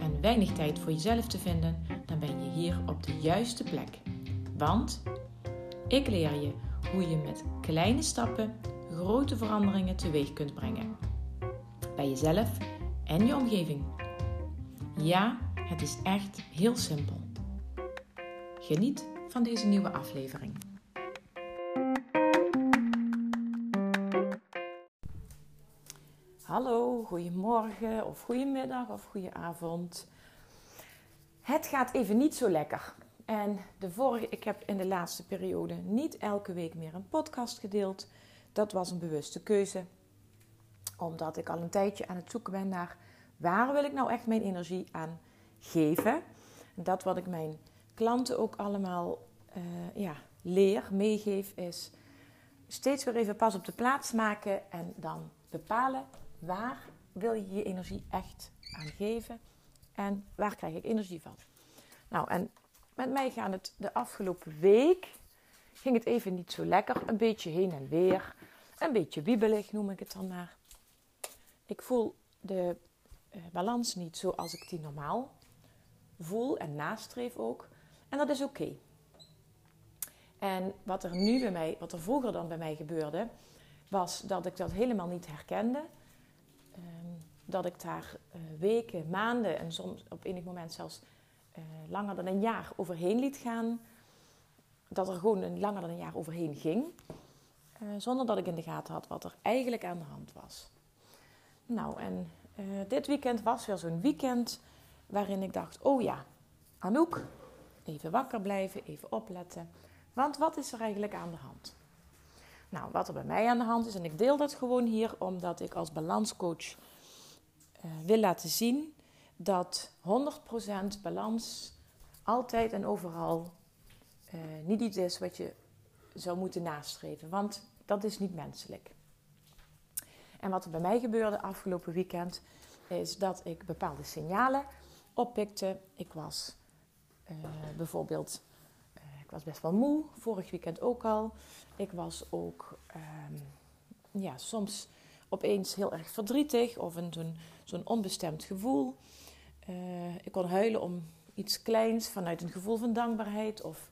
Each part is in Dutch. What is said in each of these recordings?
en weinig tijd voor jezelf te vinden, dan ben je hier op de juiste plek. Want ik leer je hoe je met kleine stappen grote veranderingen teweeg kunt brengen. Bij jezelf en je omgeving. Ja, het is echt heel simpel. Geniet van deze nieuwe aflevering. Hallo, goedemorgen of goedemiddag of goedenavond. Het gaat even niet zo lekker. En de vorige, ik heb in de laatste periode niet elke week meer een podcast gedeeld. Dat was een bewuste keuze. Omdat ik al een tijdje aan het zoeken ben naar waar wil ik nou echt mijn energie aan geven. En dat wat ik mijn klanten ook allemaal uh, ja, leer, meegeef, is steeds weer even pas op de plaats maken en dan bepalen waar wil je je energie echt aan geven en waar krijg ik energie van. Nou, en met mij gaan het de afgelopen week, ging het even niet zo lekker, een beetje heen en weer, een beetje wiebelig noem ik het dan maar. Ik voel de uh, balans niet zoals ik die normaal voel en nastreef ook. En dat is oké. En wat er nu bij mij, wat er vroeger dan bij mij gebeurde, was dat ik dat helemaal niet herkende. Dat ik daar uh, weken, maanden en soms op enig moment zelfs uh, langer dan een jaar overheen liet gaan. Dat er gewoon een, langer dan een jaar overheen ging. Uh, zonder dat ik in de gaten had wat er eigenlijk aan de hand was. Nou, en dit weekend was weer zo'n weekend waarin ik dacht: oh ja, Anouk, even wakker blijven, even opletten. Want wat is er eigenlijk aan de hand? Nou, wat er bij mij aan de hand is, en ik deel dat gewoon hier omdat ik als balanscoach wil laten zien dat 100% balans altijd en overal uh, niet iets is wat je zou moeten nastreven, want dat is niet menselijk. En wat er bij mij gebeurde afgelopen weekend is dat ik bepaalde signalen oppikte. Ik was uh, bijvoorbeeld, ik was best wel moe, vorig weekend ook al. Ik was ook um, ja, soms opeens heel erg verdrietig of zo'n onbestemd gevoel. Uh, ik kon huilen om iets kleins vanuit een gevoel van dankbaarheid of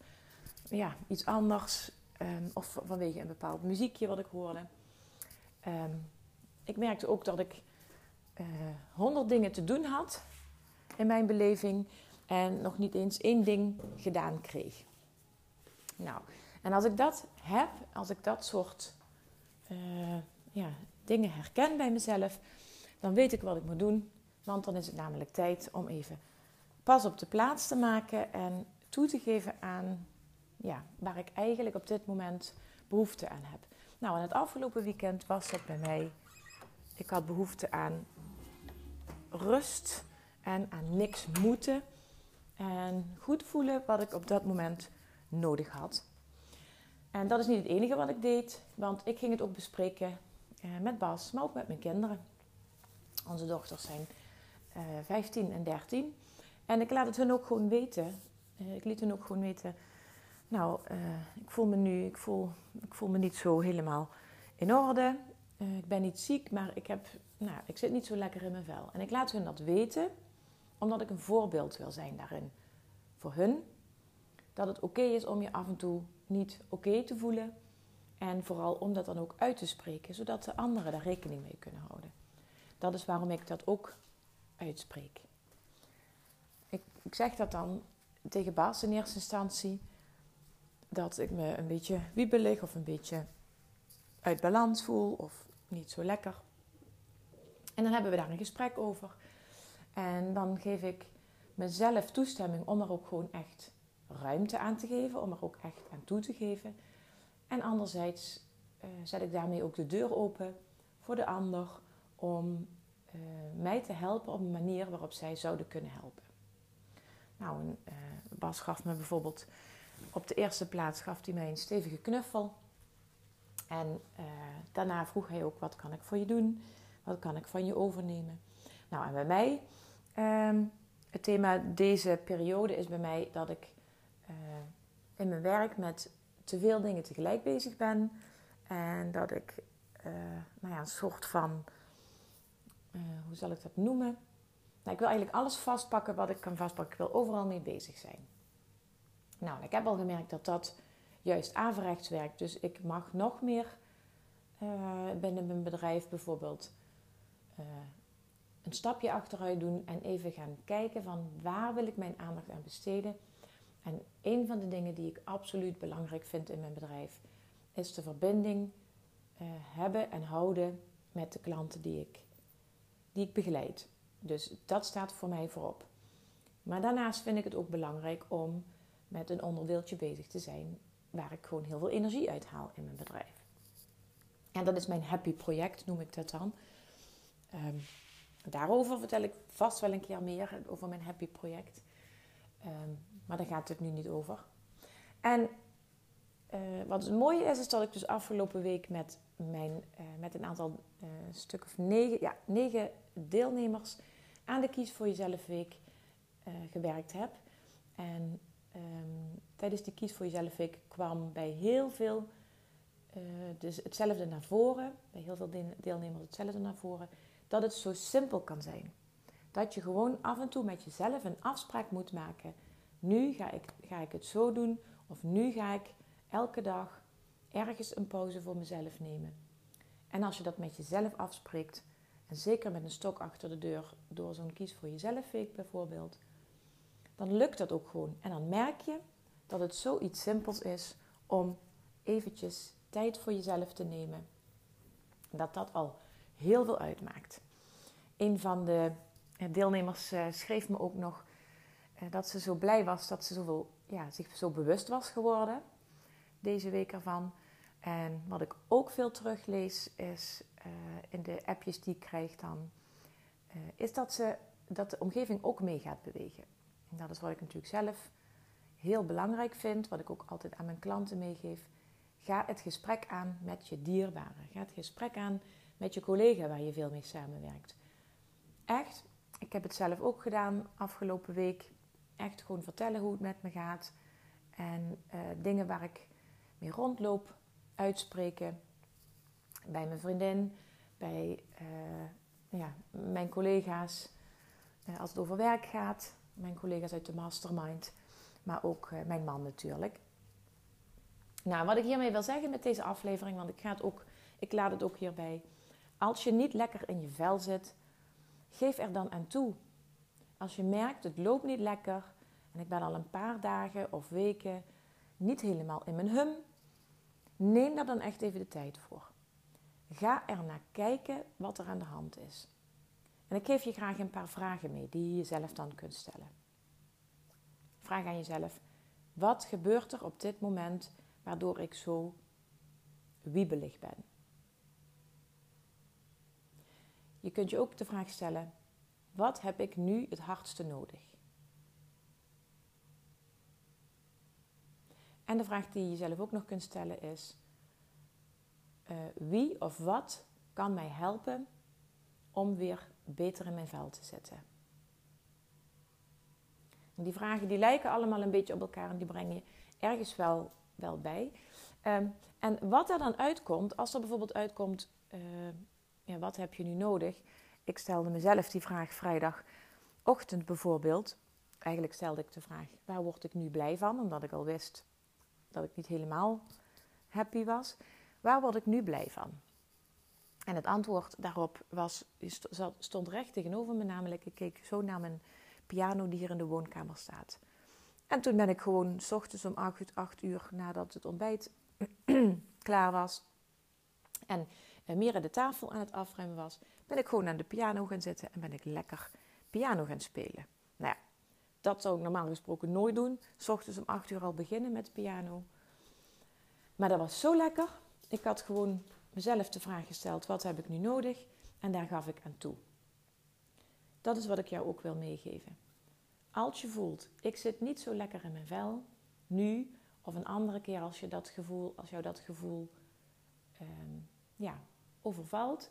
ja, iets anders. Um, of vanwege een bepaald muziekje wat ik hoorde. Um, ik merkte ook dat ik honderd dingen te doen had in mijn beleving en nog niet eens één ding gedaan kreeg. Nou, en als ik dat heb, als ik dat soort uh, ja, dingen herken bij mezelf, dan weet ik wat ik moet doen. Want dan is het namelijk tijd om even pas op de plaats te maken en toe te geven aan ja, waar ik eigenlijk op dit moment behoefte aan heb. Nou, en het afgelopen weekend was dat bij mij. Ik had behoefte aan rust en aan niks moeten. En goed voelen wat ik op dat moment nodig had. En dat is niet het enige wat ik deed, want ik ging het ook bespreken met Bas, maar ook met mijn kinderen. Onze dochters zijn uh, 15 en 13. En ik laat het hun ook gewoon weten. Uh, ik liet hun ook gewoon weten. Nou, ik voel me nu, ik voel, ik voel me niet zo helemaal in orde. Ik ben niet ziek, maar ik, heb, nou, ik zit niet zo lekker in mijn vel. En ik laat hun dat weten, omdat ik een voorbeeld wil zijn daarin. Voor hun. Dat het oké is om je af en toe niet oké te voelen. En vooral om dat dan ook uit te spreken, zodat de anderen daar rekening mee kunnen houden. Dat is waarom ik dat ook uitspreek. Ik, ik zeg dat dan tegen Bas in eerste instantie. Dat ik me een beetje wiebelig of een beetje uit balans voel of niet zo lekker. En dan hebben we daar een gesprek over. En dan geef ik mezelf toestemming om er ook gewoon echt ruimte aan te geven, om er ook echt aan toe te geven. En anderzijds uh, zet ik daarmee ook de deur open voor de ander om uh, mij te helpen op een manier waarop zij zouden kunnen helpen. Nou, uh, Bas gaf me bijvoorbeeld op de eerste plaats gaf hij mij een stevige knuffel. En daarna vroeg hij ook, wat kan ik voor je doen? Wat kan ik van je overnemen? Nou, en bij mij, um, het thema deze periode is bij mij dat ik in mijn werk met te veel dingen tegelijk bezig ben. En dat ik uh, nou ja, een soort van, hoe zal ik dat noemen? Nou, ik wil eigenlijk alles vastpakken wat ik kan vastpakken. Ik wil overal mee bezig zijn. Nou, ik heb al gemerkt dat dat juist averechts werkt. Dus ik mag nog meer uh, binnen mijn bedrijf bijvoorbeeld een stapje achteruit doen en even gaan kijken van waar wil ik mijn aandacht aan besteden. En een van de dingen die ik absoluut belangrijk vind in mijn bedrijf is de verbinding uh, hebben en houden met de klanten die ik, die ik begeleid. Dus dat staat voor mij voorop. Maar daarnaast vind ik het ook belangrijk om met een onderdeeltje bezig te zijn waar ik gewoon heel veel energie uit haal in mijn bedrijf. En dat is mijn happy project, noem ik dat dan. Um, daarover vertel ik vast wel een keer meer over mijn happy project. Um, maar daar gaat het nu niet over. En uh, wat het mooie is, is dat ik dus afgelopen week met, mijn, uh, met een aantal uh, stuk of negen, ja, negen deelnemers aan de Kies voor Jezelf Week gewerkt heb. En um, tijdens die Kies voor Jezelf Week kwam bij heel veel dus hetzelfde naar voren, bij heel veel deelnemers hetzelfde naar voren, dat het zo simpel kan zijn. Dat je gewoon af en toe met jezelf een afspraak moet maken. Nu ga ik, ga ik het zo doen, of nu ga ik elke dag ergens een pauze voor mezelf nemen. En als je dat met jezelf afspreekt, en zeker met een stok achter de deur door zo'n kies voor jezelf week bijvoorbeeld, dan lukt dat ook gewoon. En dan merk je dat het zoiets simpels is om eventjes tijd voor jezelf te nemen. Dat dat al heel veel uitmaakt. Een van de deelnemers eh, schreef me ook nog dat ze zo blij was dat ze zoveel, ja, zich zo bewust was geworden deze week ervan. En wat ik ook veel teruglees is in de appjes die ik krijg dan, is dat, ze, dat de omgeving ook mee gaat bewegen. En dat is wat ik natuurlijk zelf heel belangrijk vind, wat ik ook altijd aan mijn klanten meegeef. Ga het gesprek aan met je dierbaren. Ga het gesprek aan met je collega waar je veel mee samenwerkt. Echt, ik heb het zelf ook gedaan afgelopen week. Echt gewoon vertellen hoe het met me gaat. En uh, dingen waar ik mee rondloop, uitspreken. Bij mijn vriendin, bij uh, ja, mijn collega's. Uh, als het over werk gaat, mijn collega's uit de mastermind, maar ook mijn man natuurlijk. Nou, wat ik hiermee wil zeggen met deze aflevering, want ik, ga het ook, ik laat het ook hierbij. Als je niet lekker in je vel zit, geef er dan aan toe. Als je merkt, het loopt niet lekker en ik ben al een paar dagen of weken niet helemaal in mijn hum, neem daar dan echt even de tijd voor. Ga er naar kijken wat er aan de hand is. En ik geef je graag een paar vragen mee die je jezelf dan kunt stellen. Vraag aan jezelf: wat gebeurt er op dit moment waardoor ik zo wiebelig ben? Je kunt je ook de vraag stellen: wat heb ik nu het hardste nodig? En de vraag die je jezelf ook nog kunt stellen is: uh, wie of wat kan mij helpen om weer beter in mijn vel te zetten? En die vragen die lijken allemaal een beetje op elkaar en die breng je ergens wel, wel bij. Um, en wat er dan uitkomt, als er bijvoorbeeld uitkomt, uh, ja, wat heb je nu nodig? Ik stelde mezelf die vraag vrijdagochtend bijvoorbeeld. Eigenlijk stelde ik de vraag, waar word ik nu blij van? Omdat ik al wist dat ik niet helemaal happy was. Waar word ik nu blij van? En het antwoord daarop was, stond recht tegenover me, namelijk ik keek zo naar mijn piano die hier in de woonkamer staat. En toen ben ik gewoon s ochtends om 8, 8 uur nadat het ontbijt klaar was en meer aan de tafel aan het afruimen was, ben ik gewoon aan de piano gaan zitten en ben ik lekker piano gaan spelen. Nou ja, dat zou ik normaal gesproken nooit doen. S ochtends om 8 uur al beginnen met piano. Maar dat was zo lekker. Ik had gewoon mezelf de vraag gesteld: wat heb ik nu nodig? En daar gaf ik aan toe. Dat is wat ik jou ook wil meegeven. als je voelt, ik zit niet zo lekker in mijn vel, nu of een andere keer als, je dat gevoel, als jou dat gevoel ehm, ja, overvalt,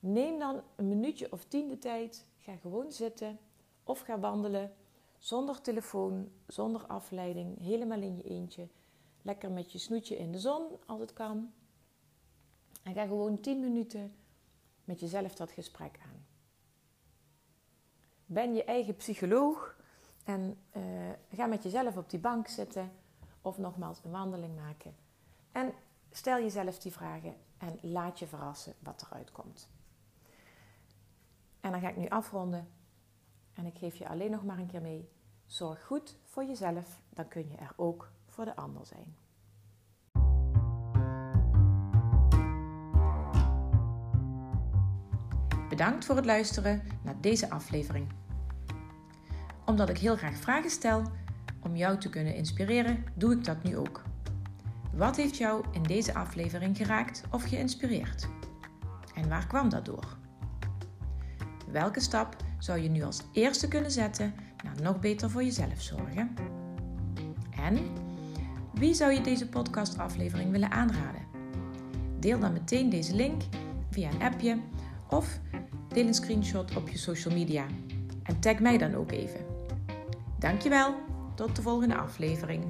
neem dan een minuutje of tien de tijd, ga gewoon zitten of ga wandelen zonder telefoon, zonder afleiding, helemaal in je eentje. Lekker met je snoetje in de zon als het kan. En ga gewoon 10 minuten met jezelf dat gesprek aan. Ben je eigen psycholoog en uh, ga met jezelf op die bank zitten of nogmaals een wandeling maken. En stel jezelf die vragen en laat je verrassen wat eruit komt. En dan ga ik nu afronden en ik geef je alleen nog maar een keer mee. Zorg goed voor jezelf, dan kun je er ook voor de ander zijn. Bedankt voor het luisteren naar deze aflevering. Omdat ik heel graag vragen stel om jou te kunnen inspireren, doe ik dat nu ook. Wat heeft jou in deze aflevering geraakt of geïnspireerd? En waar kwam dat door? Welke stap zou je nu als eerste kunnen zetten naar nog beter voor jezelf zorgen? En wie zou je deze podcastaflevering willen aanraden? Deel dan meteen deze link via een appje of deel een screenshot op je social media en tag mij dan ook even. Dankjewel, tot de volgende aflevering.